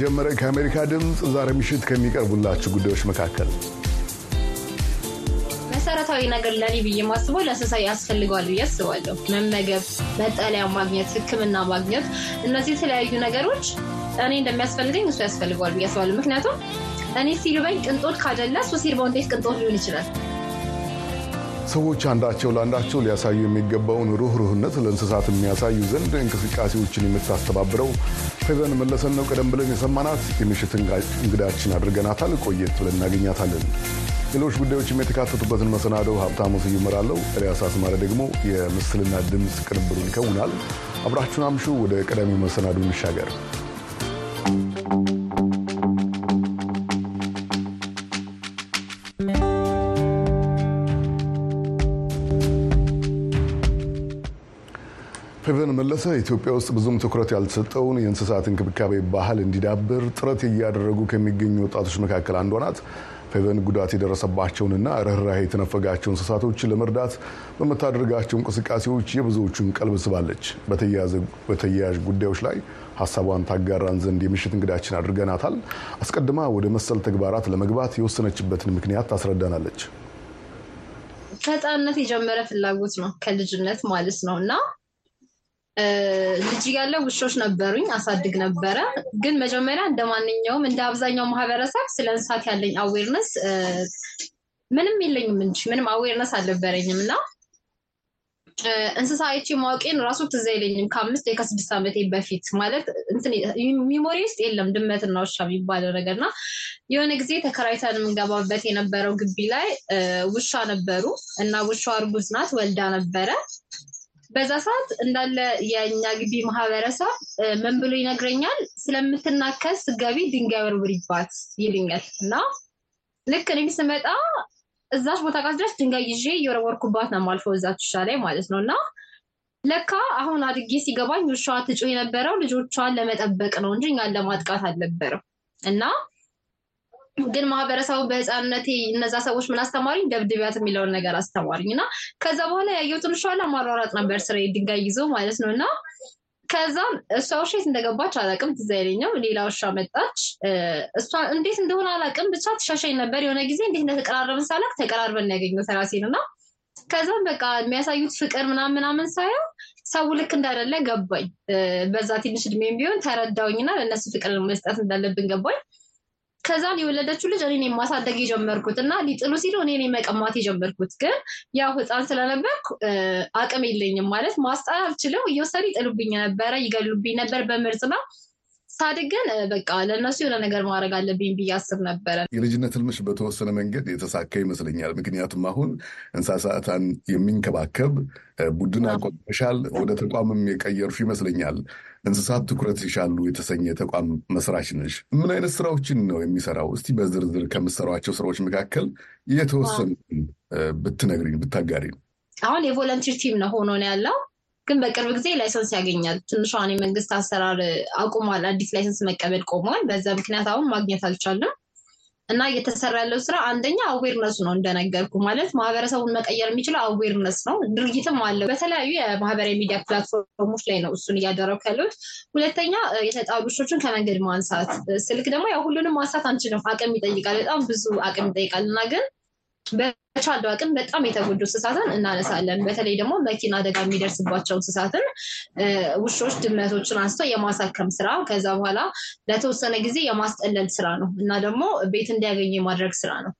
ጀመረ። ከአሜሪካ ድምፅ ዛሬ ምሽት ከሚቀርቡላችሁ ጉዳዮች መካከል መሰረታዊ ነገር ለኔ ብዬ ማስበው ለእንስሳ ያስፈልገዋል ብዬ አስባለሁ። መመገብ፣ መጠለያ ማግኘት፣ ሕክምና ማግኘት፣ እነዚህ የተለያዩ ነገሮች እኔ እንደሚያስፈልገኝ እሱ ያስፈልገዋል ብዬ አስባለሁ። ምክንያቱም እኔ ሲርበኝ ቅንጦት ካደለ እሱ ሲርበው እንዴት ቅንጦት ሊሆን ይችላል? ሰዎች አንዳቸው ለአንዳቸው ሊያሳዩ የሚገባውን ሩህሩህነት ለእንስሳት የሚያሳዩ ዘንድ እንቅስቃሴዎችን የምታስተባብረው ፌቨን መለሰን ነው። ቀደም ብለን የሰማናት የምሽት እንግዳችን አድርገናታል። ቆየት ብለን እናገኛታለን። ሌሎች ጉዳዮችም የተካተቱበትን መሰናዶው ሀብታሙ ስዩም እመራለሁ። ኤልያስ አስማረ ደግሞ የምስልና ድምፅ ቅንብሩን ይከውናል። አብራችሁን አምሹ። ወደ ቀዳሚው መሰናዶ እንሻገር። መለሰ ኢትዮጵያ ውስጥ ብዙም ትኩረት ያልተሰጠውን የእንስሳት እንክብካቤ ባህል እንዲዳብር ጥረት እያደረጉ ከሚገኙ ወጣቶች መካከል አንዷ ናት። ፌቨን ጉዳት የደረሰባቸውንና ርኅራኄ የተነፈጋቸው እንስሳቶችን ለመርዳት በምታደርጋቸው እንቅስቃሴዎች የብዙዎቹን ቀልብ ስባለች። በተያያዥ ጉዳዮች ላይ ሀሳቧን ታጋራን ዘንድ የምሽት እንግዳችን አድርገናታል። አስቀድማ ወደ መሰል ተግባራት ለመግባት የወሰነችበትን ምክንያት ታስረዳናለች። ከህፃንነት የጀመረ ፍላጎት ነው፣ ከልጅነት ማለት ነው እና ልጅ ያለ ውሾች ነበሩኝ፣ አሳድግ ነበረ። ግን መጀመሪያ እንደ ማንኛውም እንደ አብዛኛው ማህበረሰብ ስለ እንስሳት ያለኝ awareness ምንም የለኝም እንጂ ምንም awareness አልነበረኝም እና እንስሳ አይቼ ማወቄን ራሱ ትዝ አይለኝም። ከአምስት ከስድስት ዓመቴ በፊት ማለት memory ውስጥ የለም ድመትና ውሻ የሚባለው ነገር እና የሆነ ጊዜ ተከራይተን የምንገባበት የነበረው ግቢ ላይ ውሻ ነበሩ እና ውሻ እርጉዝ ናት፣ ወልዳ ነበረ። በዛ ሰዓት እንዳለ የእኛ ግቢ ማህበረሰብ ምን ብሎ ይነግረኛል፣ ስለምትናከስ ገቢ ድንጋይ ወርውሪባት ይልኛል እና ልክ እኔም ስመጣ እዛች ቦታ ቃስ ድረስ ድንጋይ ይዤ እየወረወርኩባት ነው የማልፈው እዛች ውሻ ላይ ማለት ነው። እና ለካ አሁን አድጌ ሲገባኝ ውሻዋ ትጮህ የነበረው ልጆቿን ለመጠበቅ ነው እንጂ እኛን ለማጥቃት አልነበረም። እና ግን ማህበረሰቡ በህፃንነቴ እነዛ ሰዎች ምን አስተማሪኝ፣ ደብድቢያት የሚለውን ነገር አስተማሪኝ እና ከዛ በኋላ ያየሁትን ውሻ ማሯሯጥ ነበር ስራ ድንጋይ ይዞ ማለት ነው እና ከዛም እሷ ውሻ የት እንደገባች አላቅም፣ ትዝ አይለኝም። ሌላ ውሻ መጣች። እሷ እንዴት እንደሆነ አላቅም፣ ብቻ ትሻሻኝ ነበር። የሆነ ጊዜ እንዴት እንደተቀራረብን ሳላቅ ተቀራርበን ያገኘሁት ራሴን እና ከዛም በቃ የሚያሳዩት ፍቅር ምናምን ምናምን ሳየው ሰው ልክ እንዳደለ ገባኝ። በዛ ትንሽ እድሜም ቢሆን ተረዳውኝና ለእነሱ ፍቅር መስጠት እንዳለብን ገባኝ። ከዛን የወለደችው ልጅ እኔ ማሳደግ የጀመርኩት እና ሊጥሉ ሲሉ እኔ መቀማት የጀመርኩት ግን ያው ህፃን ስለነበርኩ አቅም የለኝም ማለት ማስጣል አልችልም። እየወሰዱ ይጥሉብኝ ነበረ፣ ይገሉብኝ ነበር በምርጥ ነው። ሳድግ ግን በቃ ለእነሱ የሆነ ነገር ማድረግ አለብኝ ብዬ አስብ ነበረ። የልጅነት ህልምሽ በተወሰነ መንገድ የተሳካ ይመስለኛል። ምክንያቱም አሁን እንስሳትን የሚንከባከብ ቡድን አቋቁመሻል፣ ወደ ተቋምም የቀየርሽ ይመስለኛል። እንስሳት ትኩረት ይሻሉ የተሰኘ ተቋም መስራች ነሽ። ምን አይነት ስራዎችን ነው የሚሰራው? እስቲ በዝርዝር ከምትሰሯቸው ስራዎች መካከል የተወሰኑ ብትነግሪኝ ብታጋሪኝ። አሁን የ volunteer team ነው ሆኖ ነው ያለው ግን በቅርብ ጊዜ license ያገኛል። ትንሿን የመንግስት አሰራር አቁሟል። አዲስ license መቀበል ቆሟል። በዛ ምክንያት አሁን ማግኘት አልቻለም እና እየተሰራ ያለው ስራ አንደኛ awareness ኡ ነው እንደነገርኩ ማለት ማህበረሰቡን መቀየር የሚችለው awareness ነው። ድርጊትም አለው። በተለያዩ የማህበራዊ ሚዲያ platform ኦች ላይ ነው እሱን እያደረጉ ያሉት። ሁለተኛ የተጣሉ ውሾችን ከመንገድ ማንሳት። ስልክ ደግሞ ያው ሁሉንም ማንሳት አንችልም፣ አቅም ይጠይቃል። በጣም ብዙ አቅም ይጠይቃል እና ግን በቻለው አቅም በጣም የተጎዱ እንስሳትን እናነሳለን። በተለይ ደግሞ መኪና አደጋ የሚደርስባቸው እንስሳትን ውሾች፣ ድመቶችን አንስተው የማሳከም ስራ ከዛ በኋላ ለተወሰነ ጊዜ የማስጠለል ስራ ነው እና ደግሞ ቤት እንዲያገኙ የማድረግ ስራ ነው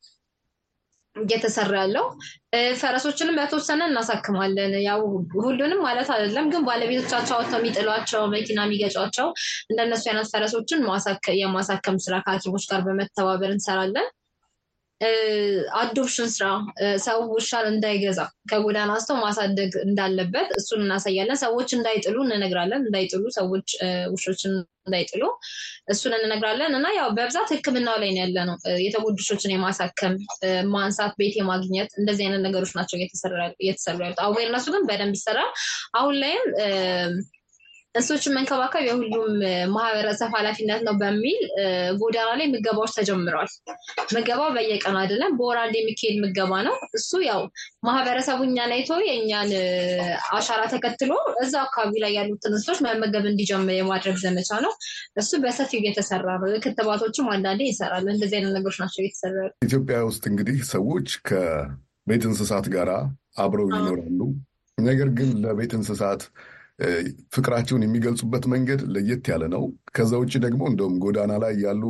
እየተሰራ ያለው። ፈረሶችንም በተወሰነ እናሳክማለን። ያው ሁሉንም ማለት አይደለም፣ ግን ባለቤቶቻቸው አውጥተው የሚጥሏቸው መኪና የሚገጯቸው እንደነሱ አይነት ፈረሶችን የማሳከም ስራ ከሐኪሞች ጋር በመተባበር እንሰራለን። አዶፕሽን ስራ ሰው ውሻን እንዳይገዛ ከጎዳና አንስተው ማሳደግ እንዳለበት እሱን እናሳያለን። ሰዎች እንዳይጥሉ እንነግራለን። እንዳይጥሉ ሰዎች ውሾችን እንዳይጥሉ እሱን እንነግራለን እና ያው በብዛት ሕክምናው ላይ ያለ ነው። የተጎዱ ውሾችን የማሳከም ማንሳት፣ ቤት የማግኘት እንደዚህ አይነት ነገሮች ናቸው እየተሰሩ ያሉት። አዌርነሱ ግን በደንብ ይሰራል። አሁን ላይም እንስሶችን መንከባከብ የሁሉም ማህበረሰብ ኃላፊነት ነው በሚል ጎዳና ላይ ምገባዎች ተጀምረዋል። ምገባው በየቀኑ አይደለም፣ በወር አንድ የሚካሄድ ምገባ ነው። እሱ ያው ማህበረሰቡ እኛን አይቶ የእኛን አሻራ ተከትሎ እዛ አካባቢ ላይ ያሉትን እንስሶች መመገብ እንዲጀምር የማድረግ ዘመቻ ነው። እሱ በሰፊው እየተሰራ ነው። ክትባቶችም አንዳንዴ ይሰራሉ። እንደዚህ አይነት ነገሮች ናቸው እየተሰራ ኢትዮጵያ ውስጥ እንግዲህ ሰዎች ከቤት እንስሳት ጋር አብረው ይኖራሉ። ነገር ግን ለቤት እንስሳት ፍቅራቸውን የሚገልጹበት መንገድ ለየት ያለ ነው። ከዛ ውጭ ደግሞ እንደውም ጎዳና ላይ ያሉ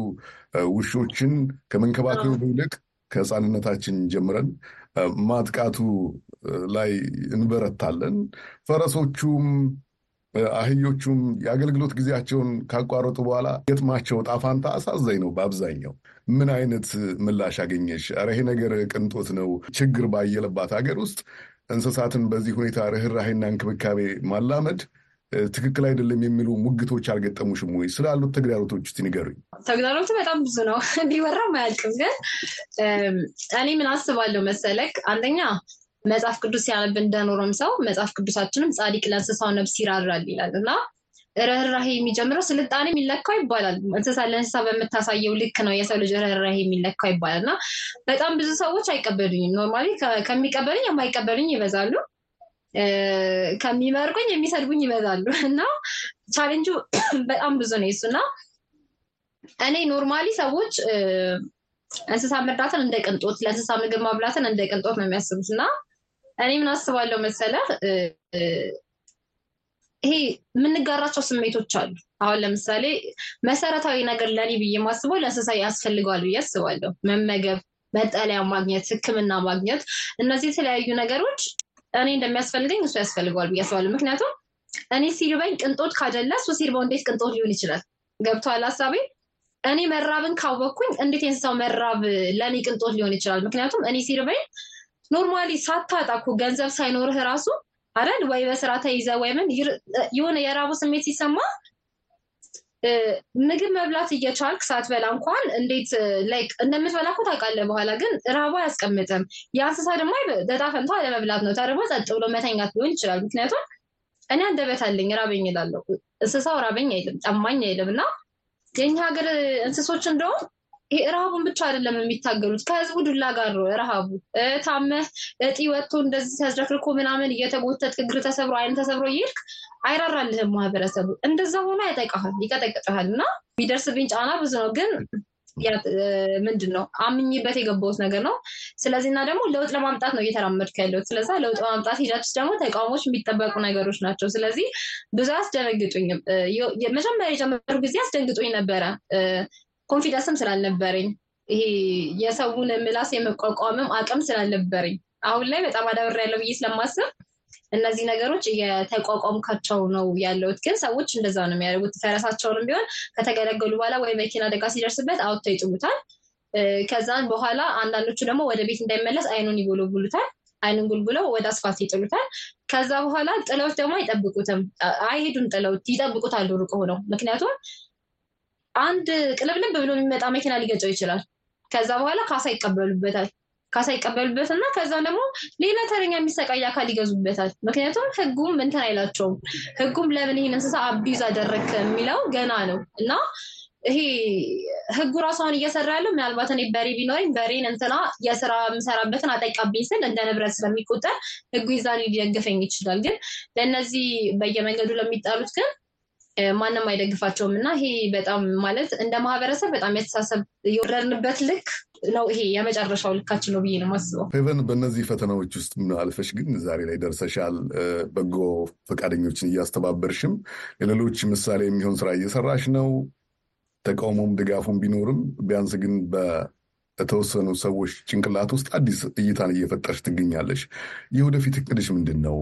ውሾችን ከመንከባከቡ ይልቅ ከሕፃንነታችን ጀምረን ማጥቃቱ ላይ እንበረታለን። ፈረሶቹም አህዮቹም የአገልግሎት ጊዜያቸውን ካቋረጡ በኋላ ገጥማቸው ጣፋንታ አሳዛኝ ነው። በአብዛኛው ምን አይነት ምላሽ አገኘሽ? ኧረ ይሄ ነገር ቅንጦት ነው። ችግር ባየለባት ሀገር ውስጥ እንስሳትን በዚህ ሁኔታ ርኅራሄና እንክብካቤ ማላመድ ትክክል አይደለም የሚሉ ሙግቶች አልገጠሙሽም ወይ? ስላሉት ተግዳሮቶች ውስጥ ንገሩኝ። ተግዳሮቱ በጣም ብዙ ነው፣ ቢወራም አያልቅም። ግን እኔ ምን አስባለሁ መሰለክ፣ አንደኛ መጽሐፍ ቅዱስ ሲያነብ እንደኖረም ሰው መጽሐፍ ቅዱሳችንም ጻድቅ ለእንስሳው ነፍስ ይራራል ይላል እና ርኅራሄ የሚጀምረው ስልጣኔ የሚለካው ይባላል። እንስሳ ለእንስሳ በምታሳየው ልክ ነው የሰው ልጅ ርኅራሄ የሚለካው ይባላል። እና በጣም ብዙ ሰዎች አይቀበሉኝም። normally ከሚቀበሉኝ የማይቀበሉኝ ይበዛሉ፣ ከሚመርቁኝ የሚሰድቡኝ ይበዛሉ። እና ቻሌንጁ በጣም ብዙ ነው የሱ። እና እኔ ኖርማሊ ሰዎች እንስሳ መርዳትን እንደ ቅንጦት፣ ለእንስሳ ምግብ ማብላትን እንደ ቅንጦት ነው የሚያስቡት። እና እኔ ምን አስባለሁ መሰለህ ይሄ የምንጋራቸው ስሜቶች አሉ። አሁን ለምሳሌ መሰረታዊ ነገር ለኔ ብዬ የማስበው ለእንስሳ ያስፈልገዋል ብዬ አስባለሁ። መመገብ፣ መጠለያ ማግኘት፣ ሕክምና ማግኘት፣ እነዚህ የተለያዩ ነገሮች እኔ እንደሚያስፈልገኝ እሱ ያስፈልገዋል ብዬ አስባለሁ። ምክንያቱም እኔ ሲርበኝ ቅንጦት ካደለ እሱ ሲርበው እንዴት ቅንጦት ሊሆን ይችላል? ገብቶሃል ሀሳቤ? እኔ መራብን ካወቅኩኝ እንዴት የእንስሳው መራብ ለእኔ ቅንጦት ሊሆን ይችላል? ምክንያቱም እኔ ሲርበኝ normally ሳታጣ እኮ ገንዘብ ሳይኖርህ ራሱ አይደል ወይ በስራ ተይዘ ወይ ምን የሆነ የራቡ ስሜት ሲሰማ ምግብ መብላት እየቻልክ ሳትበላ እንኳን እንዴት like እንደምትበላ እኮ ታውቃለህ። በኋላ ግን ራቡ አያስቀምጥም። የእንስሳ ደግሞ ዕጣ ፈንታ ለመብላት ነው። ተርቦ ጸጥ ብሎ መተኛት ሊሆን ይችላል። ምክንያቱም እኔ አንደበት አለኝ ራበኝ እላለሁ። እንስሳው ራበኝ አይልም፣ ጠማኝ አይልም። እና የኛ ሀገር እንስሶች እንደውም ረሃቡን ብቻ አይደለም የሚታገሉት ከህዝቡ ዱላ ጋር ነው። ረሃቡ ታመህ እጢ ወጥቶ እንደዚህ ተዝረክርኮ ምናምን እየተጎተት እግር ተሰብሮ አይን ተሰብሮ እየሄድክ አይራራልህም ማህበረሰቡ። እንደዛ ሆኖ ያጠቃሃል፣ ይቀጠቅጠሃል። እና የሚደርስብኝ ጫና ብዙ ነው ግን ምንድን ነው አምኝበት የገባሁት ነገር ነው። ስለዚህ እና ደግሞ ለውጥ ለማምጣት ነው እየተራመድክ ያለሁት። ስለዛ ለውጥ ለማምጣት ሂደት ደግሞ ተቃውሞች የሚጠበቁ ነገሮች ናቸው። ስለዚህ ብዙ አያስደነግጡኝም። መጀመሪያ የጀመሩ ጊዜ አስደንግጦኝ ነበረ ኮንፊደንስም ስላልነበረኝ ይሄ የሰውን ምላስ የመቋቋምም አቅም ስላልነበረኝ አሁን ላይ በጣም አዳብር ያለው ብዬ ስለማስብ እነዚህ ነገሮች የተቋቋምካቸው ነው ያለሁት። ግን ሰዎች እንደዛ ነው የሚያደርጉት። ፈረሳቸውንም ቢሆን ከተገለገሉ በኋላ ወይ መኪና አደጋ ሲደርስበት አውጥተው ይጥሉታል። ከዛን በኋላ አንዳንዶቹ ደግሞ ወደ ቤት እንዳይመለስ አይኑን ይጎለጉሉታል። አይኑን ጉልጉለው ወደ አስፋልት ይጥሉታል። ከዛ በኋላ ጥለውት ደግሞ አይጠብቁትም፣ አይሄዱም። ጥለውት ይጠብቁታል ሩቅ ሆነው ምክንያቱም አንድ ቅልብልብ ብሎ የሚመጣ መኪና ሊገጨው ይችላል። ከዛ በኋላ ካሳ ይቀበሉበታል። ካሳ ይቀበሉበት እና ከዛ ደግሞ ሌላ ተረኛ የሚሰቃይ አካል ይገዙበታል። ምክንያቱም ሕጉም እንትን አይላቸውም። ሕጉም ለምን ይህን እንስሳ abuse አደረግክ የሚለው ገና ነው እና ይሄ ሕጉ ራሷን እየሰራ ያለው ምናልባት እኔ በሬ ቢኖረኝ በሬን እንትና የስራ የምሰራበትን አጠቃብኝ ስል እንደ ንብረት ስለሚቆጠር ሕጉ ይዛን ሊደግፈኝ ይችላል። ግን ለእነዚህ በየመንገዱ ለሚጣሉት ግን ማንም አይደግፋቸውም እና ይሄ በጣም ማለት እንደ ማህበረሰብ በጣም የተሳሰብ የወረድንበት ልክ ነው። ይሄ የመጨረሻው ልካችን ነው ብዬ ነው የማስበው። ፌቨን፣ በእነዚህ ፈተናዎች ውስጥ አልፈሽ ግን ዛሬ ላይ ደርሰሻል። በጎ ፈቃደኞችን እያስተባበርሽም ለሌሎች ምሳሌ የሚሆን ስራ እየሰራሽ ነው። ተቃውሞም ድጋፉም ቢኖርም ቢያንስ ግን በተወሰኑ ሰዎች ጭንቅላት ውስጥ አዲስ እይታን እየፈጠርሽ ትገኛለሽ። የወደፊት እቅድሽ ምንድን ነው?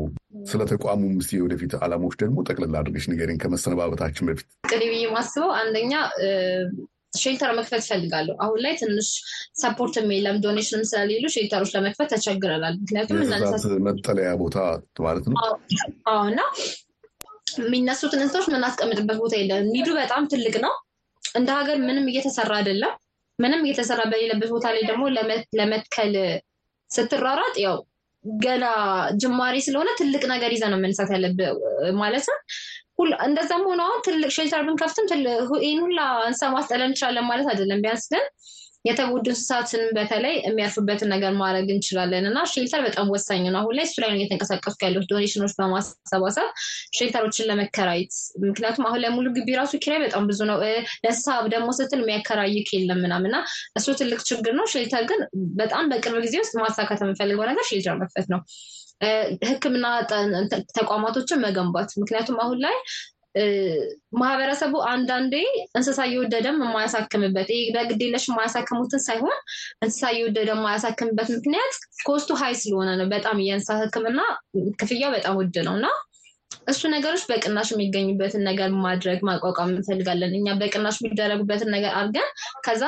ስለ ተቋሙ ምስ የወደፊት ዓላማዎች ደግሞ ጠቅልላ አድርገሽ ንገሪኝ ከመሰነባበታችን በፊት። እቅድ ብዬ ማስበው አንደኛ ሼልተር መክፈት እፈልጋለሁ። አሁን ላይ ትንሽ support የለም donation ም ስለሌሉ shelter ኦች ለመክፈት ተቸግረናል። ምክንያቱም መጠለያ ቦታ ማለት ነው እና የሚነሱትን እንስሳዎች የምናስቀምጥበት ቦታ የለም። need ኡ በጣም ትልቅ ነው። እንደ ሀገር ምንም እየተሰራ አይደለም። ምንም እየተሰራ በሌለበት ቦታ ላይ ደግሞ ለመትከል ስትሯሯጥ ያው ገና ጅማሬ ስለሆነ ትልቅ ነገር ይዘህ ነው መነሳት ያለብህ። ማለትም እንደዛም ሆነ አሁን ትልቅ shelter ብንከፍትም ይህን ሁላ እንስሳ ማስጠለል እንችላለን ማለት አይደለም። ቢያንስ ግን የተጎዱ እንስሳትን በተለይ የሚያርፉበትን ነገር ማድረግ እንችላለን እና shelter በጣም ወሳኝ ነው። አሁን ላይ እሱ ላይ ነው እየተንቀሳቀሱ ያሉት donation ኦች በማሰባሰብ shelter ኦችን ለመከራየት። ምክንያቱም አሁን ላይ ሙሉ ግቢ ራሱ ኪራይ በጣም ብዙ ነው። ለእንስሳ ደግሞ ስትል የሚያከራይክ የለም ምናምን እና እሱ ትልቅ ችግር ነው። shelter ግን በጣም በቅርብ ጊዜ ውስጥ ማሳካት የምፈልገው ነገር shelter መክፈት ነው። ሕክምና ተቋማቶችን መገንባት ምክንያቱም አሁን ላይ ማህበረሰቡ አንዳንዴ እንስሳ እየወደደም የማያሳክምበት ይህ በግዴለሽ የማያሳክሙትን ሳይሆን እንስሳ እየወደደ የማያሳክምበት ምክንያት cost ኡ high ስለሆነ ነው። በጣም የእንስሳ ህክምና ክፍያው በጣም ውድ ነው እና እሱ ነገሮች በቅናሽ የሚገኙበትን ነገር ማድረግ ማቋቋም እንፈልጋለን። እኛ በቅናሽ የሚደረጉበትን ነገር አድርገን ከዛ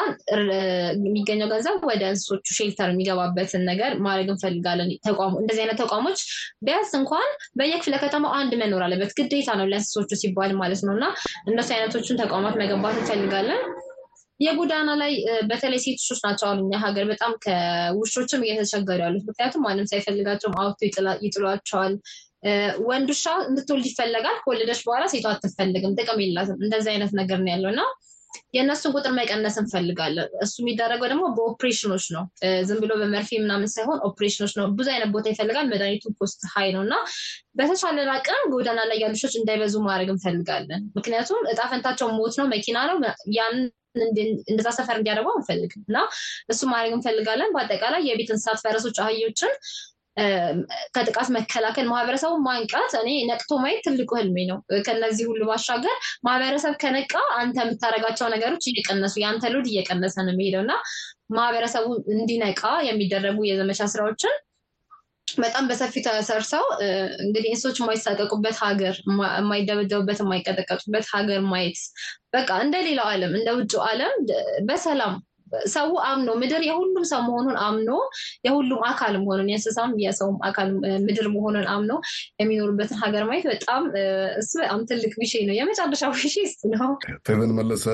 የሚገኘው ገንዘብ ወደ እንስሶቹ shelter የሚገባበትን ነገር ማድረግ እንፈልጋለን። ተቋሙ እንደዚህ አይነት ተቋሞች ቢያንስ እንኳን በየክፍለ ከተማው አንድ መኖር አለበት፣ ግዴታ ነው ለእንስሶቹ ሲባል ማለት ነው እና እነሱ አይነቶችን ተቋማት መገንባት እንፈልጋለን። የጎዳና ላይ በተለይ ሴት ውሾች ናቸው አሁን እኛ ሀገር በጣም ከውሾችም እየተቸገሩ ያሉት። ምክንያቱም ማንም ሳይፈልጋቸውም አውጥቶ ይጥሏቸዋል። ወንድ ውሻ እንድትወልድ ይፈለጋል። ከወለደች በኋላ ሴቷ አትፈልግም፣ ጥቅም የላትም። እንደዚህ አይነት ነገር ነው ያለው እና የእነሱን ቁጥር መቀነስ እንፈልጋለን። እሱ የሚደረገው ደግሞ በኦፕሬሽኖች ነው። ዝም ብሎ በመርፌ ምናምን ሳይሆን ኦፕሬሽኖች ነው። ብዙ አይነት ቦታ ይፈልጋል። መድኃኒቱ cost high ነው እና በተቻለን አቅም ጎዳና ላይ ያሉ ውሾች እንዳይበዙ ማድረግ እንፈልጋለን። ምክንያቱም እጣ ፈንታቸው ሞት ነው፣ መኪና ነው። ያን እንደዛ ሰፈር እንዲያደርጉ አንፈልግም እና እሱ ማድረግ እንፈልጋለን። በአጠቃላይ የቤት እንስሳት ፈረሶች፣ አህዮችን ከጥቃት መከላከል ማህበረሰቡ ማንቃት፣ እኔ ነቅቶ ማየት ትልቁ ህልሜ ነው። ከነዚህ ሁሉ ባሻገር ማህበረሰብ ከነቃ አንተ የምታደርጋቸው ነገሮች እየቀነሱ የአንተ load እየቀነሰ ነው የሚሄደው እና ማህበረሰቡ እንዲነቃ የሚደረጉ የዘመቻ ስራዎችን በጣም በሰፊ ተሰርሰው እንግዲህ እንስሶች የማይሳቀቁበት ሀገር፣ የማይደበደቡበት፣ የማይቀጠቀጡበት ሀገር ማየት በቃ እንደ ሌላው ዓለም እንደ ውጭ ዓለም በሰላም ሰው አምኖ ምድር የሁሉም ሰው መሆኑን አምኖ የሁሉም አካል መሆኑን የእንስሳም የሰውም አካል ምድር መሆኑን አምኖ የሚኖሩበትን ሀገር ማየት በጣም እሱ በጣም ትልቅ ዊሼ ነው። የመጨረሻ ዊሼ እሱ ነው። ፌቨን መለሰ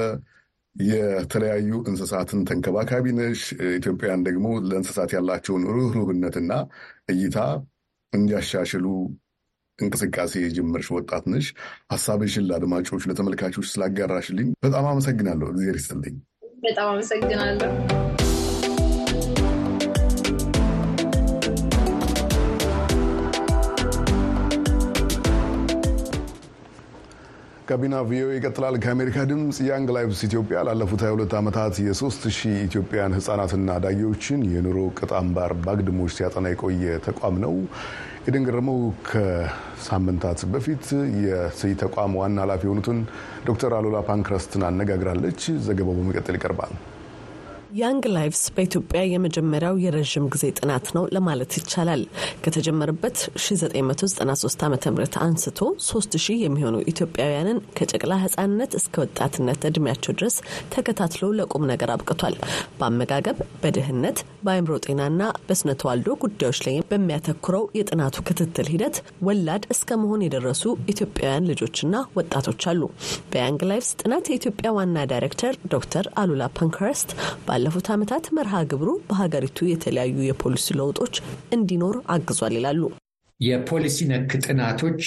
የተለያዩ እንስሳትን ተንከባካቢ ነሽ። ኢትዮጵያውያን ደግሞ ለእንስሳት ያላቸውን ርኅሩህነትና እይታ እንዲያሻሽሉ እንቅስቃሴ የጀመርሽ ወጣት ነሽ። ሀሳብሽን ለአድማጮች ለተመልካቾች ስላጋራሽልኝ በጣም አመሰግናለሁ። እግዚአብሔር ይስጥልኝ። በጣም አመሰግናለሁ። ጋቢና VOA ይቀጥላል። ከአሜሪካ ድምፅ Young Lives ኢትዮጵያ ላለፉት 22 ዓመታት የ3 ሺህ ኢትዮጵያውያን ህጻናትና አዳጊዎችን የኑሮ ቅጥ አምባር ባግድሞች ሲያጠና የቆየ ተቋም ነው። ኤደን ገረመው ከሳምንታት በፊት የዚህ ተቋም ዋና ኃላፊ የሆኑትን ዶክተር አሉላ ፓንክረስትን አነጋግራለች። ዘገባው በመቀጠል ይቀርባል። Young Lives በኢትዮጵያ የመጀመሪያው የረዥም ጊዜ ጥናት ነው ለማለት ይቻላል። ከተጀመረበት 1993 ዓ ም አንስቶ 3000 የሚሆኑ ኢትዮጵያውያንን ከጨቅላ ህጻንነት እስከ ወጣትነት እድሜያቸው ድረስ ተከታትሎ ለቁም ነገር አብቅቷል። በአመጋገብ፣ በድህነት፣ በአእምሮ ጤናና በስነ ተዋልዶ ጉዳዮች ላይ በሚያተኩረው የጥናቱ ክትትል ሂደት ወላድ እስከ መሆን የደረሱ ኢትዮጵያውያን ልጆችና ወጣቶች አሉ። በ Young Lives ጥናት የኢትዮጵያ ዋና ዳይሬክተር ዶክተር አሉላ ፓንክረስት ባለፉት ዓመታት መርሃ ግብሩ በሀገሪቱ የተለያዩ የፖሊሲ ለውጦች እንዲኖር አግዟል ይላሉ። የፖሊሲ ነክ ጥናቶች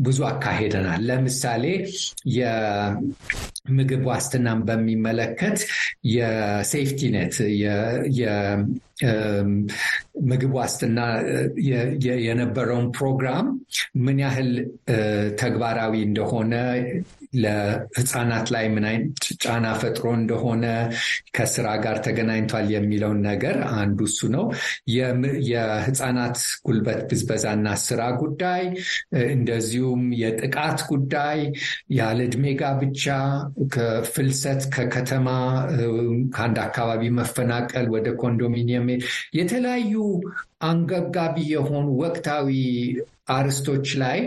ብዙ አካሄደናል። ለምሳሌ የምግብ ዋስትናን በሚመለከት የሴፍቲ ኔት የምግብ ዋስትና የነበረውን ፕሮግራም ምን ያህል ተግባራዊ እንደሆነ ለህፃናት ላይ ምን አይነት ጫና ፈጥሮ እንደሆነ ከስራ ጋር ተገናኝቷል የሚለውን ነገር አንዱ እሱ ነው። የህፃናት ጉልበት ብዝበዛና ስራ ጉዳይ፣ እንደዚሁም የጥቃት ጉዳይ፣ ያለ ዕድሜ ጋብቻ፣ ከፍልሰት ከከተማ ከአንድ አካባቢ መፈናቀል ወደ ኮንዶሚኒየም የተለያዩ አንገብጋቢ የሆኑ ወቅታዊ አርስቶች ላይ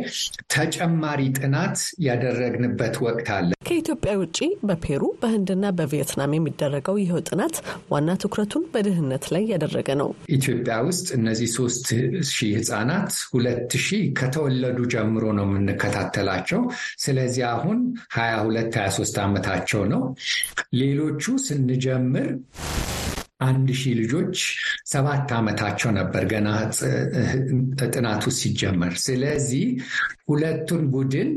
ተጨማሪ ጥናት ያደረግንበት ወቅት አለ። ከኢትዮጵያ ውጭ በፔሩ በህንድና በቪየትናም የሚደረገው ይኸው ጥናት ዋና ትኩረቱን በድህነት ላይ ያደረገ ነው። ኢትዮጵያ ውስጥ እነዚህ ሶስት ሺህ ህጻናት ሁለት ሺህ ከተወለዱ ጀምሮ ነው የምንከታተላቸው። ስለዚህ አሁን ሀያ ሁለት ሀያ ሶስት ዓመታቸው ነው። ሌሎቹ ስንጀምር አንድ ሺህ ልጆች ሰባት ዓመታቸው ነበር ገና ጥናቱ ሲጀመር። ስለዚህ ሁለቱን ቡድን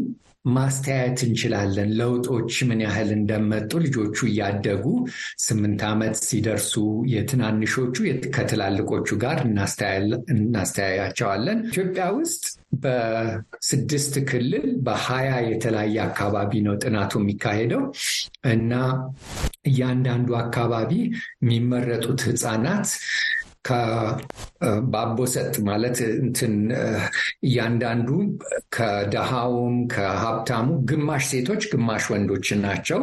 ማስተያየት እንችላለን። ለውጦች ምን ያህል እንደመጡ ልጆቹ እያደጉ ስምንት ዓመት ሲደርሱ የትናንሾቹ ከትላልቆቹ ጋር እናስተያያቸዋለን። ኢትዮጵያ ውስጥ በስድስት ክልል በሀያ የተለያየ አካባቢ ነው ጥናቱ የሚካሄደው እና እያንዳንዱ አካባቢ የሚመረጡት ህፃናት በአቦሰጥ ማለት እንትን እያንዳንዱ ከደሃውም ከሀብታሙ ግማሽ ሴቶች ግማሽ ወንዶች ናቸው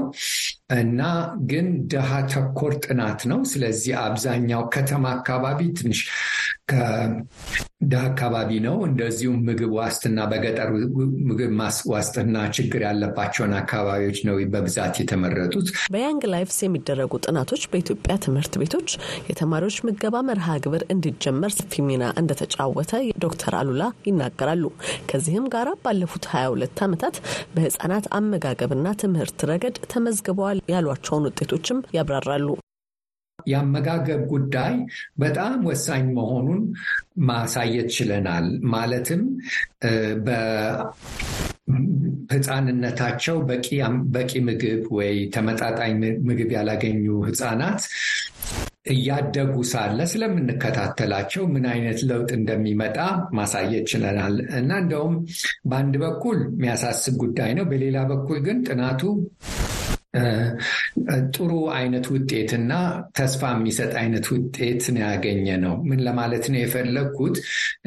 እና ግን ድሃ ተኮር ጥናት ነው። ስለዚህ አብዛኛው ከተማ አካባቢ ትንሽ ከድሃ አካባቢ ነው። እንደዚሁም ምግብ ዋስትና በገጠር ምግብ ዋስትና ችግር ያለባቸውን አካባቢዎች ነው በብዛት የተመረጡት። በያንግ ላይፍስ የሚደረጉ ጥናቶች በኢትዮጵያ ትምህርት ቤቶች የተማሪዎች ምገባ መርሃ ግብር እንዲጀመር ሰፊ ሚና እንደተጫወተ ዶክተር አሉላ ይናገራሉ። ከዚህም ጋር ባለፉት 22 ዓመታት በህጻናት አመጋገብና ትምህርት ረገድ ተመዝግበዋል ያሏቸውን ውጤቶችም ያብራራሉ። የአመጋገብ ጉዳይ በጣም ወሳኝ መሆኑን ማሳየት ችለናል። ማለትም በህፃንነታቸው በቂ ምግብ ወይ ተመጣጣኝ ምግብ ያላገኙ ህፃናት እያደጉ ሳለ ስለምንከታተላቸው ምን አይነት ለውጥ እንደሚመጣ ማሳየት ችለናል እና እንደውም በአንድ በኩል የሚያሳስብ ጉዳይ ነው። በሌላ በኩል ግን ጥናቱ ጥሩ አይነት ውጤትና ተስፋ የሚሰጥ አይነት ውጤት ነው ያገኘ ነው። ምን ለማለት ነው የፈለግኩት?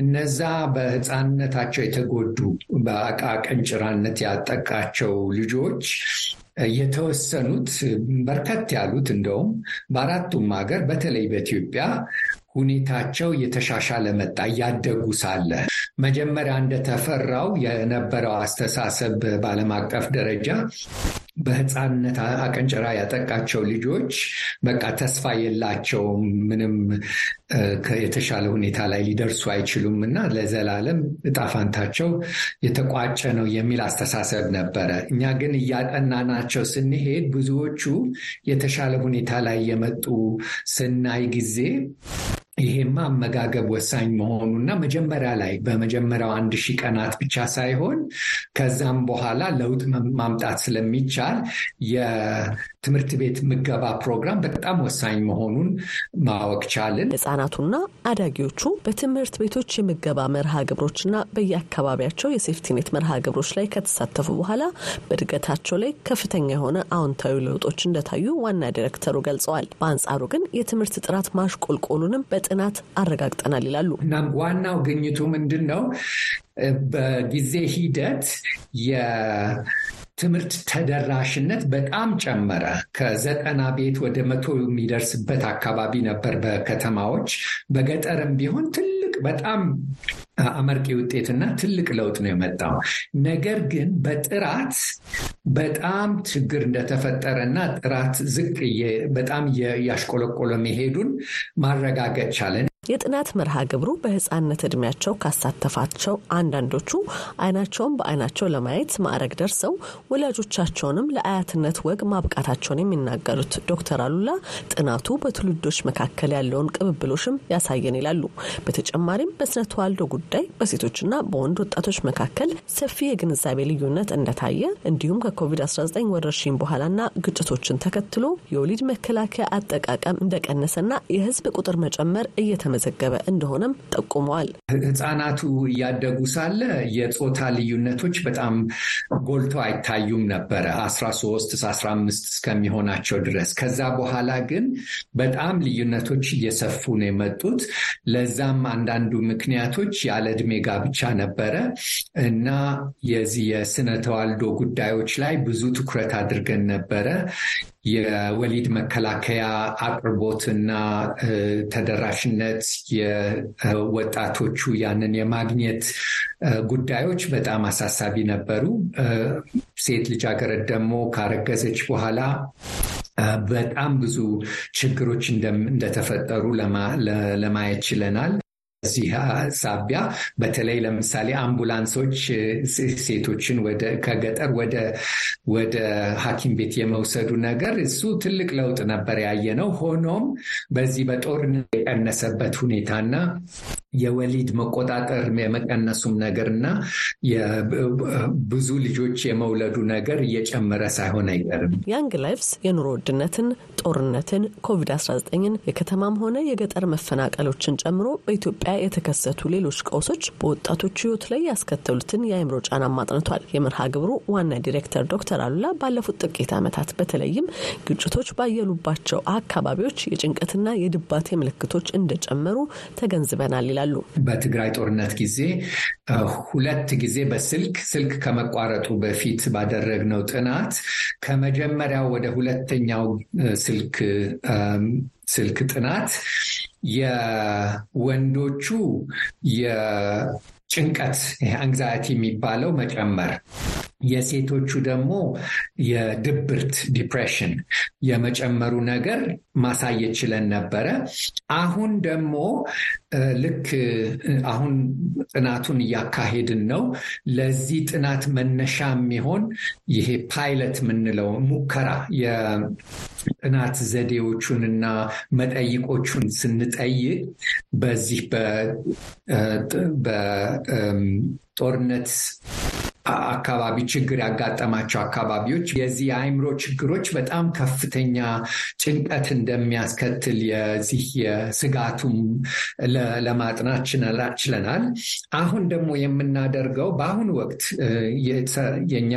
እነዛ በህፃንነታቸው የተጎዱ በአቃቀንጭራነት ያጠቃቸው ልጆች የተወሰኑት በርከት ያሉት እንደውም በአራቱም ሀገር በተለይ በኢትዮጵያ ሁኔታቸው የተሻሻለ መጣ እያደጉ ሳለ መጀመሪያ እንደተፈራው የነበረው አስተሳሰብ በዓለም አቀፍ ደረጃ በህፃንነት አቀንጨራ ያጠቃቸው ልጆች በቃ ተስፋ የላቸውም፣ ምንም የተሻለ ሁኔታ ላይ ሊደርሱ አይችሉም እና ለዘላለም እጣፋንታቸው የተቋጨ ነው የሚል አስተሳሰብ ነበረ። እኛ ግን እያጠናናቸው ስንሄድ ብዙዎቹ የተሻለ ሁኔታ ላይ የመጡ ስናይ ጊዜ ይሄማ አመጋገብ ወሳኝ መሆኑና መጀመሪያ ላይ በመጀመሪያው አንድ ሺህ ቀናት ብቻ ሳይሆን ከዛም በኋላ ለውጥ ማምጣት ስለሚቻል የትምህርት ቤት ምገባ ፕሮግራም በጣም ወሳኝ መሆኑን ማወቅ ቻልን። ህጻናቱና አዳጊዎቹ በትምህርት ቤቶች የምገባ መርሃ ግብሮችና በየአካባቢያቸው የሴፍቲኔት መርሃ ግብሮች ላይ ከተሳተፉ በኋላ በእድገታቸው ላይ ከፍተኛ የሆነ አዎንታዊ ለውጦች እንደታዩ ዋና ዲሬክተሩ ገልጸዋል። በአንጻሩ ግን የትምህርት ጥራት ማሽቆልቆሉንም በጥናት አረጋግጠናል ይላሉ። እናም ዋናው ግኝቱ ምንድን ነው? በጊዜ ሂደት የትምህርት ተደራሽነት በጣም ጨመረ። ከዘጠና ቤት ወደ መቶ የሚደርስበት አካባቢ ነበር በከተማዎች። በገጠርም ቢሆን ትልቅ በጣም አመርቂ ውጤትና ትልቅ ለውጥ ነው የመጣው። ነገር ግን በጥራት በጣም ችግር እንደተፈጠረና ጥራት ዝቅ በጣም ያሽቆለቆለ መሄዱን ማረጋገጥ ቻለን። የጥናት መርሃ ግብሩ በህፃንነት እድሜያቸው ካሳተፋቸው አንዳንዶቹ አይናቸውን በአይናቸው ለማየት ማዕረግ ደርሰው ወላጆቻቸውንም ለአያትነት ወግ ማብቃታቸውን የሚናገሩት ዶክተር አሉላ ጥናቱ በትውልዶች መካከል ያለውን ቅብብሎሽም ያሳየን ይላሉ። በተጨማሪም በስነ ተዋልዶ ጉዳይ በሴቶችና በወንድ ወጣቶች መካከል ሰፊ የግንዛቤ ልዩነት እንደታየ እንዲሁም ከኮቪድ-19 ወረርሽኝ በኋላና ግጭቶችን ተከትሎ የወሊድ መከላከያ አጠቃቀም እንደቀነሰና የህዝብ ቁጥር መጨመር እየተ መዘገበ እንደሆነም ጠቁመዋል። ህጻናቱ እያደጉ ሳለ የፆታ ልዩነቶች በጣም ጎልተው አይታዩም ነበረ 13 15 እስከሚሆናቸው ድረስ። ከዛ በኋላ ግን በጣም ልዩነቶች እየሰፉ ነው የመጡት። ለዛም አንዳንዱ ምክንያቶች ያለ ዕድሜ ጋብቻ ነበረ እና የዚህ የስነ ተዋልዶ ጉዳዮች ላይ ብዙ ትኩረት አድርገን ነበረ። የወሊድ መከላከያ አቅርቦትና ተደራሽነት የወጣቶቹ ያንን የማግኘት ጉዳዮች በጣም አሳሳቢ ነበሩ። ሴት ልጃገረድ ደግሞ ካረገዘች በኋላ በጣም ብዙ ችግሮች እንደተፈጠሩ ለማየት ችለናል። በዚህ ሳቢያ በተለይ ለምሳሌ አምቡላንሶች ሴቶችን ከገጠር ወደ ሐኪም ቤት የመውሰዱ ነገር እሱ ትልቅ ለውጥ ነበር ያየ ነው። ሆኖም በዚህ በጦርነት የቀነሰበት ሁኔታና የወሊድ መቆጣጠር የመቀነሱም ነገር እና ብዙ ልጆች የመውለዱ ነገር እየጨመረ ሳይሆን አይቀርም። Young Lives የኑሮ ውድነትን፣ ጦርነትን፣ ኮቪድ-19ን፣ የከተማም ሆነ የገጠር መፈናቀሎችን ጨምሮ በኢትዮጵያ የተከሰቱ ሌሎች ቀውሶች በወጣቶች ሕይወት ላይ ያስከተሉትን የአእምሮ ጫና አጥንቷል። የመርሃ ግብሩ ዋና ዲሬክተር ዶክተር አሉላ ባለፉት ጥቂት ዓመታት በተለይም ግጭቶች ባየሉባቸው አካባቢዎች የጭንቀትና የድባቴ ምልክቶች እንደጨመሩ ተገንዝበናል ይላል። በትግራይ ጦርነት ጊዜ ሁለት ጊዜ በስልክ ስልክ ከመቋረጡ በፊት ባደረግነው ጥናት ከመጀመሪያው ወደ ሁለተኛው ስልክ ስልክ ጥናት የወንዶቹ የጭንቀት አንግዛይቲ የሚባለው መጨመር የሴቶቹ ደግሞ የድብርት ዲፕሬሽን የመጨመሩ ነገር ማሳየት ችለን ነበረ። አሁን ደግሞ ልክ አሁን ጥናቱን እያካሄድን ነው። ለዚህ ጥናት መነሻ የሚሆን ይሄ ፓይለት የምንለው ሙከራ የጥናት ዘዴዎቹንና መጠይቆቹን ስንጠይቅ በዚህ በጦርነት አካባቢ ችግር ያጋጠማቸው አካባቢዎች የዚህ የአእምሮ ችግሮች በጣም ከፍተኛ ጭንቀት እንደሚያስከትል የዚህ የስጋቱም ለማጥናት ችለናል። አሁን ደግሞ የምናደርገው በአሁኑ ወቅት የኛ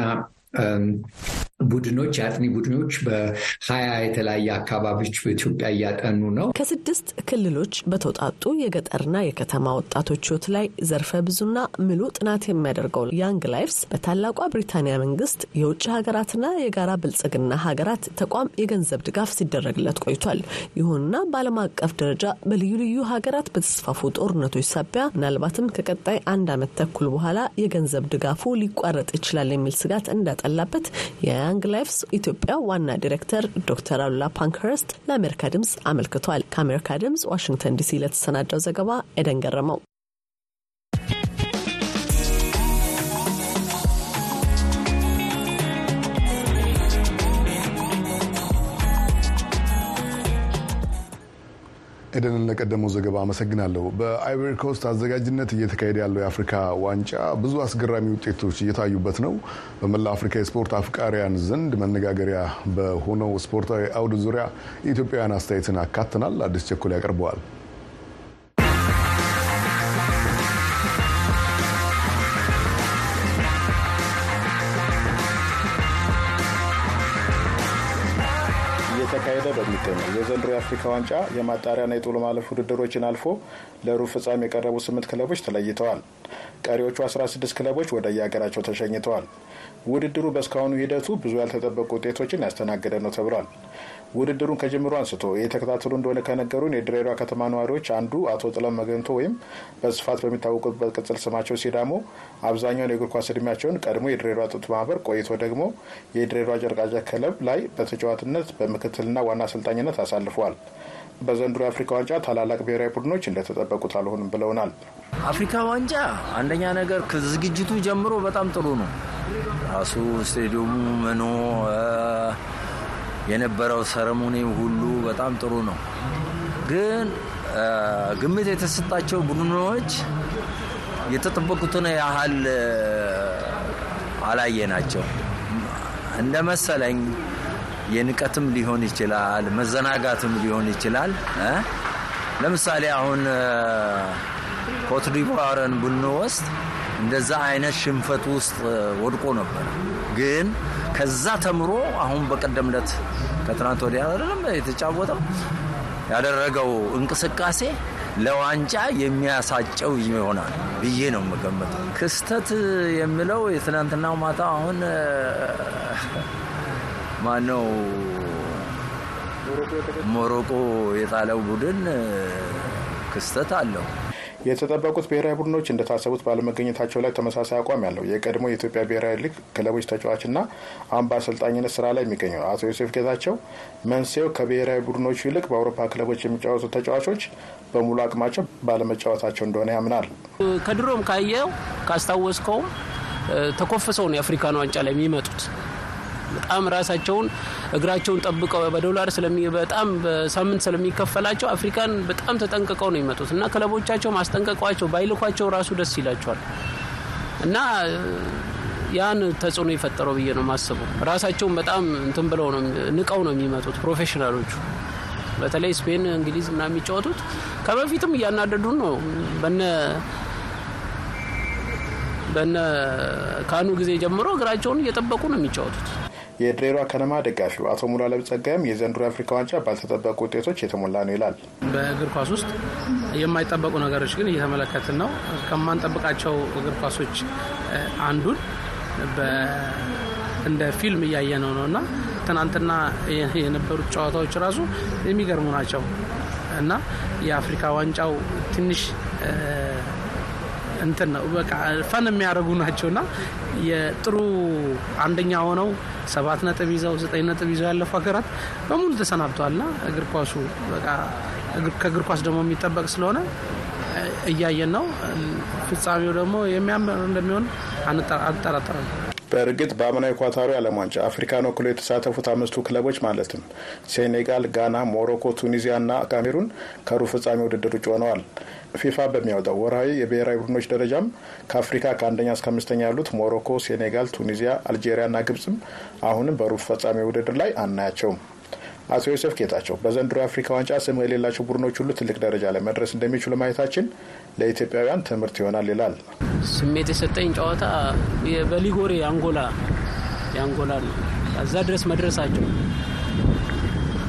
ቡድኖች የአጥኒ ቡድኖች በሀያ የተለያየ አካባቢዎች በኢትዮጵያ እያጠኑ ነው። ከስድስት ክልሎች በተውጣጡ የገጠርና የከተማ ወጣቶች ሕይወት ላይ ዘርፈ ብዙና ምሉ ጥናት የሚያደርገው Young Lives በታላቋ ብሪታንያ መንግስት የውጭ ሀገራትና የጋራ ብልጽግና ሀገራት ተቋም የገንዘብ ድጋፍ ሲደረግለት ቆይቷል። ይሁንና በዓለም አቀፍ ደረጃ በልዩ ልዩ ሀገራት በተስፋፉ ጦርነቶች ሳቢያ ምናልባትም ከቀጣይ አንድ ዓመት ተኩል በኋላ የገንዘብ ድጋፉ ሊቋረጥ ይችላል የሚል ስጋት እንዳጠላበት የ Young Lives ኢትዮጵያ ዋና ዲሬክተር ዶክተር አሉላ ፓንክረስት ለአሜሪካ ድምፅ አመልክቷል። ከአሜሪካ ድምፅ ዋሽንግተን ዲሲ ለተሰናዳው ዘገባ ኤደን ገረመው። ኤደንን ለቀደመው ዘገባ አመሰግናለሁ። በአይቨሪ ኮስት አዘጋጅነት እየተካሄደ ያለው የአፍሪካ ዋንጫ ብዙ አስገራሚ ውጤቶች እየታዩበት ነው። በመላ አፍሪካ የስፖርት አፍቃሪያን ዘንድ መነጋገሪያ በሆነው ስፖርታዊ አውድ ዙሪያ የኢትዮጵያውያን አስተያየትን አካትናል። አዲስ ቸኮል ያቀርበዋል። የዘንድሮ የአፍሪካ ዋንጫ የማጣሪያና የጥሎ ማለፍ ውድድሮችን አልፎ ለሩብ ፍጻሜ የቀረቡ ስምንት ክለቦች ተለይተዋል። ቀሪዎቹ 16 ክለቦች ወደ የሀገራቸው ተሸኝተዋል። ውድድሩ በእስካሁኑ ሂደቱ ብዙ ያልተጠበቁ ውጤቶችን ያስተናገደ ነው ተብሏል። ውድድሩን ከጅምሩ አንስቶ የተከታተሉ እንደሆነ ከነገሩን የድሬዳዋ ከተማ ነዋሪዎች አንዱ አቶ ጥለም መገንቶ ወይም በስፋት በሚታወቁበት ቅጽል ስማቸው ሲዳሞ አብዛኛውን የእግር ኳስ እድሜያቸውን ቀድሞ የድሬዳዋ ጡት ማህበር ቆይቶ ደግሞ የድሬዳዋ ጨርቃጨር ክለብ ላይ በተጫዋትነት በምክትልና ዋና አሰልጣኝነት አሳልፈዋል። በዘንድሮ የአፍሪካ ዋንጫ ታላላቅ ብሔራዊ ቡድኖች እንደተጠበቁት አልሆንም ብለውናል። አፍሪካ ዋንጫ አንደኛ ነገር ከዝግጅቱ ጀምሮ በጣም ጥሩ ነው። ራሱ ስቴዲየሙ ምኑ የነበረው ሰረሞኒ ሁሉ በጣም ጥሩ ነው። ግን ግምት የተሰጣቸው ቡድኖች የተጠበቁትን ያህል አላየናቸው። እንደ መሰለኝ የንቀትም ሊሆን ይችላል፣ መዘናጋትም ሊሆን ይችላል። ለምሳሌ አሁን ኮትዲቫርን ብንወስድ እንደዛ አይነት ሽንፈት ውስጥ ወድቆ ነበር። ግን ከዛ ተምሮ አሁን በቀደም ዕለት ከትናንት ወዲያ አይደለም የተጫወተው ያደረገው እንቅስቃሴ ለዋንጫ የሚያሳጨው ይሆናል ብዬ ነው የምገምተው። ክስተት የሚለው የትናንትናው ማታ አሁን ማነው ሞሮቆ የጣለው ቡድን ክስተት አለው። የተጠበቁት ብሔራዊ ቡድኖች እንደታሰቡት ባለመገኘታቸው ላይ ተመሳሳይ አቋም ያለው የቀድሞ የኢትዮጵያ ብሔራዊ ሊግ ክለቦች ተጫዋችና አሁን በአሰልጣኝነት ስራ ላይ የሚገኘው አቶ ዮሴፍ ጌታቸው መንስኤው ከብሔራዊ ቡድኖቹ ይልቅ በአውሮፓ ክለቦች የሚጫወቱ ተጫዋቾች በሙሉ አቅማቸው ባለመጫወታቸው እንደሆነ ያምናል። ከድሮም ካየው ካስታወስከውም ተኮፍሰው ነው የአፍሪካን ዋንጫ ላይ የሚመጡት። በጣም ራሳቸውን እግራቸውን ጠብቀው በዶላር በጣም በሳምንት ስለሚከፈላቸው አፍሪካን በጣም ተጠንቅቀው ነው የሚመጡት እና ክለቦቻቸው ማስጠንቀቋቸው ባይልኳቸው ራሱ ደስ ይላቸዋል እና ያን ተጽዕኖ የፈጠረው ብዬ ነው ማስበው። ራሳቸውን በጣም እንትን ብለው ነው ንቀው ነው የሚመጡት ፕሮፌሽናሎቹ። በተለይ ስፔን፣ እንግሊዝ እና የሚጫወቱት ከበፊትም እያናደዱን ነው በነ በነ ካኑ ጊዜ ጀምሮ እግራቸውን እየጠበቁ ነው የሚጫወቱት። የድሬዳዋ ከነማ ደጋፊው አቶ ሙሉዓለም ጸጋይም የዘንድሮ የአፍሪካ ዋንጫ ባልተጠበቁ ውጤቶች የተሞላ ነው ይላል። በእግር ኳስ ውስጥ የማይጠበቁ ነገሮች ግን እየተመለከትን ነው። ከማንጠብቃቸው እግር ኳሶች አንዱን እንደ ፊልም እያየነው ነው እና ትናንትና የነበሩት ጨዋታዎች ራሱ የሚገርሙ ናቸው እና የአፍሪካ ዋንጫው ትንሽ እንትን ነው በቃ ፈን የሚያደርጉ ናቸው እና የጥሩ አንደኛ ሆነው ሰባት ነጥብ ይዘው ዘጠኝ ነጥብ ይዘው ያለፉ ሀገራት በሙሉ ተሰናብተዋል ና እግር ኳሱ በቃ ከእግር ኳስ ደግሞ የሚጠበቅ ስለሆነ እያየን ነው። ፍጻሜው ደግሞ የሚያምር እንደሚሆን አንጠራጠርም። በእርግጥ በአምናዊ ኳታሩ የዓለም ዋንጫ አፍሪካን ወክሎ የተሳተፉት አምስቱ ክለቦች ማለትም ሴኔጋል፣ ጋና፣ ሞሮኮ፣ ቱኒዚያ እና ካሜሩን ከሩብ ፍጻሜ ውድድር ውጭ ሆነዋል። ፊፋ በሚያወጣው ወርሃዊ የብሔራዊ ቡድኖች ደረጃም ከአፍሪካ ከአንደኛ እስከ አምስተኛ ያሉት ሞሮኮ፣ ሴኔጋል፣ ቱኒዚያ፣ አልጄሪያ እና ግብጽም አሁንም በሩብ ፍጻሜ ውድድር ላይ አናያቸውም። አቶ ዮሴፍ ጌታቸው በዘንድሮ የአፍሪካ ዋንጫ ስም የሌላቸው ቡድኖች ሁሉ ትልቅ ደረጃ ላይ መድረስ እንደሚችሉ ማየታችን ለኢትዮጵያውያን ትምህርት ይሆናል ይላል። ስሜት የሰጠኝ ጨዋታ በሊጎሬ አንጎላ የአንጎላ ነው። እዛ ድረስ መድረሳቸው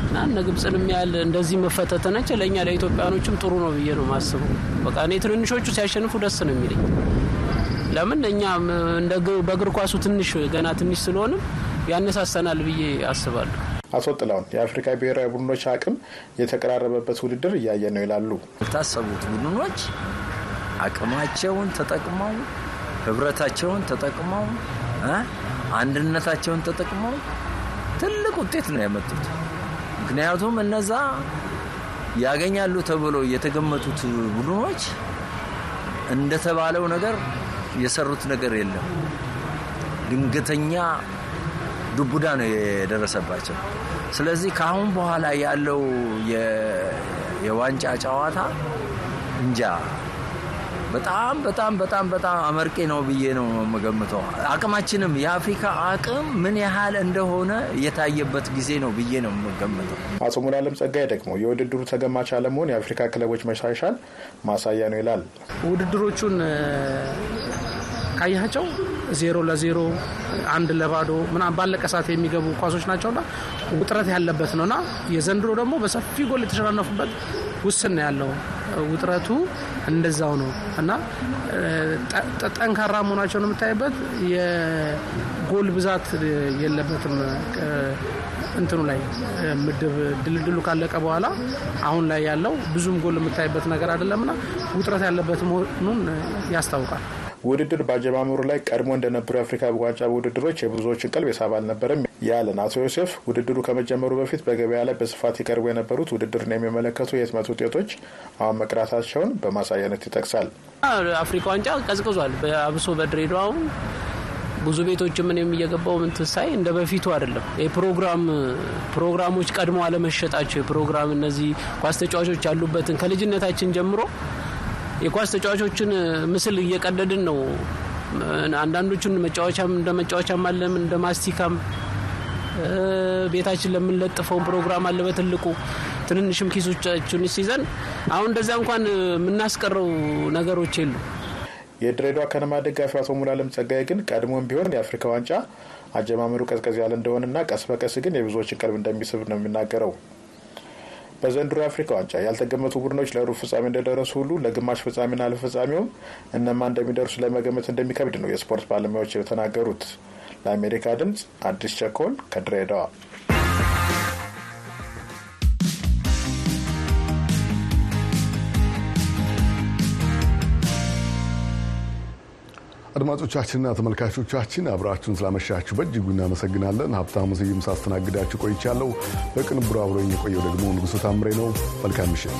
እና እነ ግብፅንም ያህል እንደዚህ መፈተተነች ለእኛ ለኢትዮጵያኖችም ጥሩ ነው ብዬ ነው ማስበው። በቃ እኔ ትንንሾቹ ሲያሸንፉ ደስ ነው የሚለኝ። ለምን እኛ በእግር ኳሱ ትንሽ ገና ትንሽ ስለሆንም ያነሳሰናል ብዬ አስባለሁ። አቶ ጥላውን የአፍሪካ ብሔራዊ ቡድኖች አቅም የተቀራረበበት ውድድር እያየ ነው ይላሉ። የታሰቡት ቡድኖች አቅማቸውን ተጠቅመው ህብረታቸውን ተጠቅመው አንድነታቸውን ተጠቅመው ትልቅ ውጤት ነው ያመጡት። ምክንያቱም እነዛ ያገኛሉ ተብሎ የተገመቱት ቡድኖች እንደተባለው ነገር የሰሩት ነገር የለም። ድንገተኛ ዱቡዳ ነው የደረሰባቸው። ስለዚህ ከአሁን በኋላ ያለው የዋንጫ ጨዋታ እንጃ በጣም በጣም በጣም በጣም አመርቂ ነው ብዬ ነው የምገምተው። አቅማችንም የአፍሪካ አቅም ምን ያህል እንደሆነ የታየበት ጊዜ ነው ብዬ ነው የምገምተው። አቶ ሙሉዓለም ጸጋይ ደግሞ የውድድሩ ተገማች አለመሆን የአፍሪካ ክለቦች መሻሻል ማሳያ ነው ይላል። ውድድሮቹን ካያቸው ዜሮ ለዜሮ አንድ ለባዶ ምናምን ባለቀ ሰዓት የሚገቡ ኳሶች ናቸውና ውጥረት ያለበት ነውና የዘንድሮ ደግሞ በሰፊ ጎል የተሸናነፉበት ውስን ያለው። ውጥረቱ እንደዛው ነው እና ጠንካራ መሆናቸውን የምታይበት የጎል ብዛት የለበትም። እንትኑ ላይ ምድብ ድልድሉ ካለቀ በኋላ አሁን ላይ ያለው ብዙም ጎል የምታይበት ነገር አይደለምና ውጥረት ያለበት መሆኑን ያስታውቃል። ውድድር በአጀማመሩ ላይ ቀድሞ እንደነበሩ የአፍሪካ ዋንጫ ውድድሮች የብዙዎችን ቀልብ የሳብ አልነበረም ያለን አቶ ዮሴፍ ውድድሩ ከመጀመሩ በፊት በገበያ ላይ በስፋት ይቀርቡ የነበሩት ውድድርን የሚመለከቱ የህትመት ውጤቶች አሁን መቅራታቸውን በማሳያነት ይጠቅሳል። አፍሪካ ዋንጫ ቀዝቅዟል። አብሶ በድሬዳዋ ብዙ ቤቶች ምንም እየገባው ምንት ሳይ እንደ በፊቱ አይደለም። የፕሮግራም ፕሮግራሞች ቀድሞ አለመሸጣቸው የፕሮግራም እነዚህ ኳስ ተጫዋቾች ያሉበትን ከልጅነታችን ጀምሮ የኳስ ተጫዋቾችን ምስል እየቀደድን ነው። አንዳንዶቹን መጫወቻም እንደ መጫወቻም አለም እንደ ማስቲካም ቤታችን ለምንለጥፈውን ፕሮግራም አለ በትልቁ ትንንሽም ኪሶቻችን ሲይዘን አሁን እንደዛ እንኳን የምናስቀረው ነገሮች የሉ። የድሬዳዋ ከነማ ደጋፊ አቶ ሙሉዓለም ጸጋዬ ግን ቀድሞም ቢሆን የአፍሪካ ዋንጫ አጀማመሩ ቀዝቀዝ ያለ እንደሆነና ቀስ በቀስ ግን የብዙዎችን ቀልብ እንደሚስብ ነው የሚናገረው። በዘንድሮ የአፍሪካ ዋንጫ ያልተገመቱ ቡድኖች ለሩብ ፍጻሜ እንደደረሱ ሁሉ ለግማሽ ፍጻሜና ለፍጻሜውም እነማ እንደሚደርሱ ለመገመት እንደሚከብድ ነው የስፖርት ባለሙያዎች የተናገሩት። ለአሜሪካ ድምጽ አዲስ ቸኮል ከድሬዳዋ። አድማጮቻችንና ተመልካቾቻችን አብራችሁን ስላመሻችሁ በእጅጉ እናመሰግናለን። ሀብታሙ ስዩም ሳስተናግዳችሁ ቆይቻለሁ። በቅንብሩ አብሮኝ የቆየው ደግሞ ንጉሱ ታምሬ ነው። መልካም ምሽት።